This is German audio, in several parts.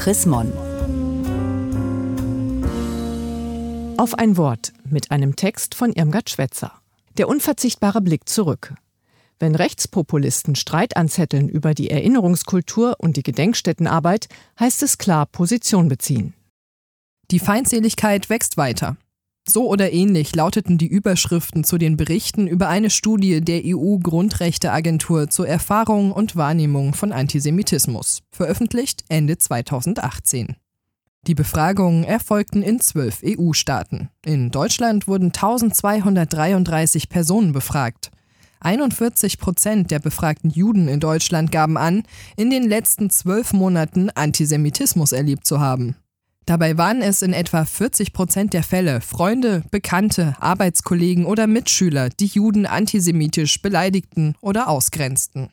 Chris Mon. Auf ein Wort mit einem Text von Irmgard Schwetzer. Der unverzichtbare Blick zurück. Wenn Rechtspopulisten Streit anzetteln über die Erinnerungskultur und die Gedenkstättenarbeit, heißt es klar Position beziehen. Die Feindseligkeit wächst weiter. So oder ähnlich lauteten die Überschriften zu den Berichten über eine Studie der EU-Grundrechteagentur zur Erfahrung und Wahrnehmung von Antisemitismus, veröffentlicht Ende 2018. Die Befragungen erfolgten in zwölf EU-Staaten. In Deutschland wurden 1233 Personen befragt. 41 Prozent der befragten Juden in Deutschland gaben an, in den letzten zwölf Monaten Antisemitismus erlebt zu haben. Dabei waren es in etwa 40 Prozent der Fälle Freunde, Bekannte, Arbeitskollegen oder Mitschüler, die Juden antisemitisch beleidigten oder ausgrenzten.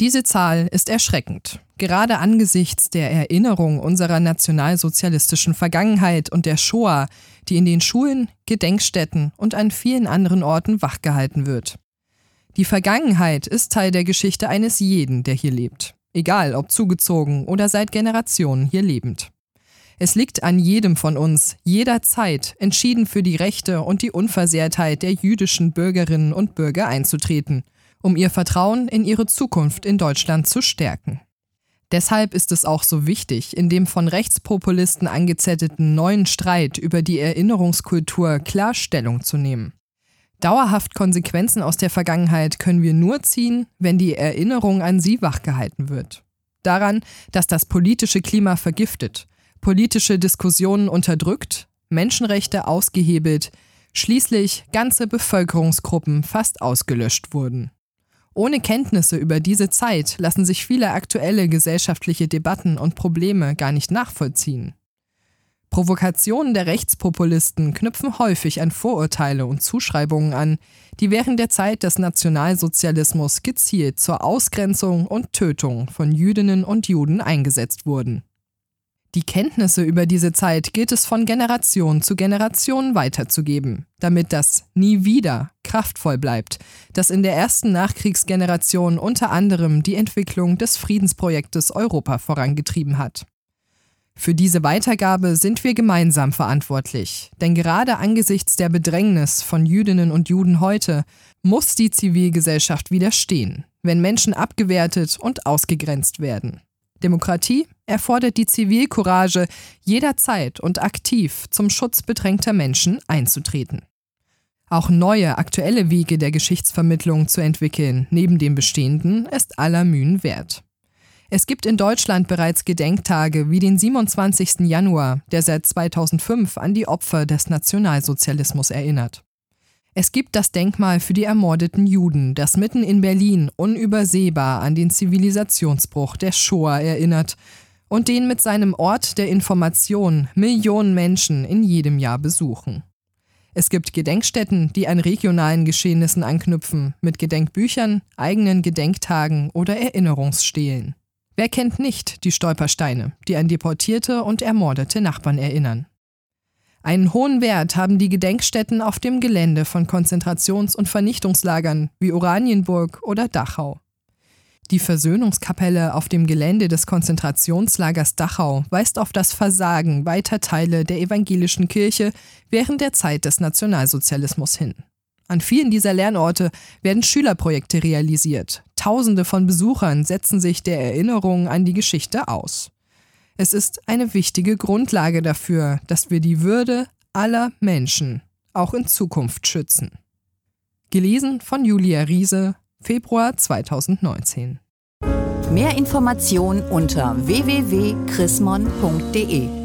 Diese Zahl ist erschreckend, gerade angesichts der Erinnerung unserer nationalsozialistischen Vergangenheit und der Shoah, die in den Schulen, Gedenkstätten und an vielen anderen Orten wachgehalten wird. Die Vergangenheit ist Teil der Geschichte eines jeden, der hier lebt, egal ob zugezogen oder seit Generationen hier lebend. Es liegt an jedem von uns, jederzeit entschieden für die Rechte und die Unversehrtheit der jüdischen Bürgerinnen und Bürger einzutreten, um ihr Vertrauen in ihre Zukunft in Deutschland zu stärken. Deshalb ist es auch so wichtig, in dem von Rechtspopulisten angezettelten neuen Streit über die Erinnerungskultur Klarstellung zu nehmen. Dauerhaft Konsequenzen aus der Vergangenheit können wir nur ziehen, wenn die Erinnerung an sie wachgehalten wird. Daran, dass das politische Klima vergiftet, politische Diskussionen unterdrückt, Menschenrechte ausgehebelt, schließlich ganze Bevölkerungsgruppen fast ausgelöscht wurden. Ohne Kenntnisse über diese Zeit lassen sich viele aktuelle gesellschaftliche Debatten und Probleme gar nicht nachvollziehen. Provokationen der Rechtspopulisten knüpfen häufig an Vorurteile und Zuschreibungen an, die während der Zeit des Nationalsozialismus gezielt zur Ausgrenzung und Tötung von Jüdinnen und Juden eingesetzt wurden. Die Kenntnisse über diese Zeit gilt es von Generation zu Generation weiterzugeben, damit das nie wieder kraftvoll bleibt, das in der ersten Nachkriegsgeneration unter anderem die Entwicklung des Friedensprojektes Europa vorangetrieben hat. Für diese Weitergabe sind wir gemeinsam verantwortlich, denn gerade angesichts der Bedrängnis von Jüdinnen und Juden heute muss die Zivilgesellschaft widerstehen, wenn Menschen abgewertet und ausgegrenzt werden. Demokratie erfordert die Zivilcourage, jederzeit und aktiv zum Schutz bedrängter Menschen einzutreten. Auch neue, aktuelle Wege der Geschichtsvermittlung zu entwickeln, neben dem bestehenden, ist aller Mühen wert. Es gibt in Deutschland bereits Gedenktage wie den 27. Januar, der seit 2005 an die Opfer des Nationalsozialismus erinnert. Es gibt das Denkmal für die ermordeten Juden, das mitten in Berlin unübersehbar an den Zivilisationsbruch der Shoah erinnert und den mit seinem Ort der Information Millionen Menschen in jedem Jahr besuchen. Es gibt Gedenkstätten, die an regionalen Geschehnissen anknüpfen, mit Gedenkbüchern, eigenen Gedenktagen oder Erinnerungsstelen. Wer kennt nicht die Stolpersteine, die an deportierte und ermordete Nachbarn erinnern? Einen hohen Wert haben die Gedenkstätten auf dem Gelände von Konzentrations- und Vernichtungslagern wie Oranienburg oder Dachau. Die Versöhnungskapelle auf dem Gelände des Konzentrationslagers Dachau weist auf das Versagen weiter Teile der evangelischen Kirche während der Zeit des Nationalsozialismus hin. An vielen dieser Lernorte werden Schülerprojekte realisiert. Tausende von Besuchern setzen sich der Erinnerung an die Geschichte aus. Es ist eine wichtige Grundlage dafür, dass wir die Würde aller Menschen auch in Zukunft schützen. Gelesen von Julia Riese, Februar 2019. Mehr Informationen unter www.chrismon.de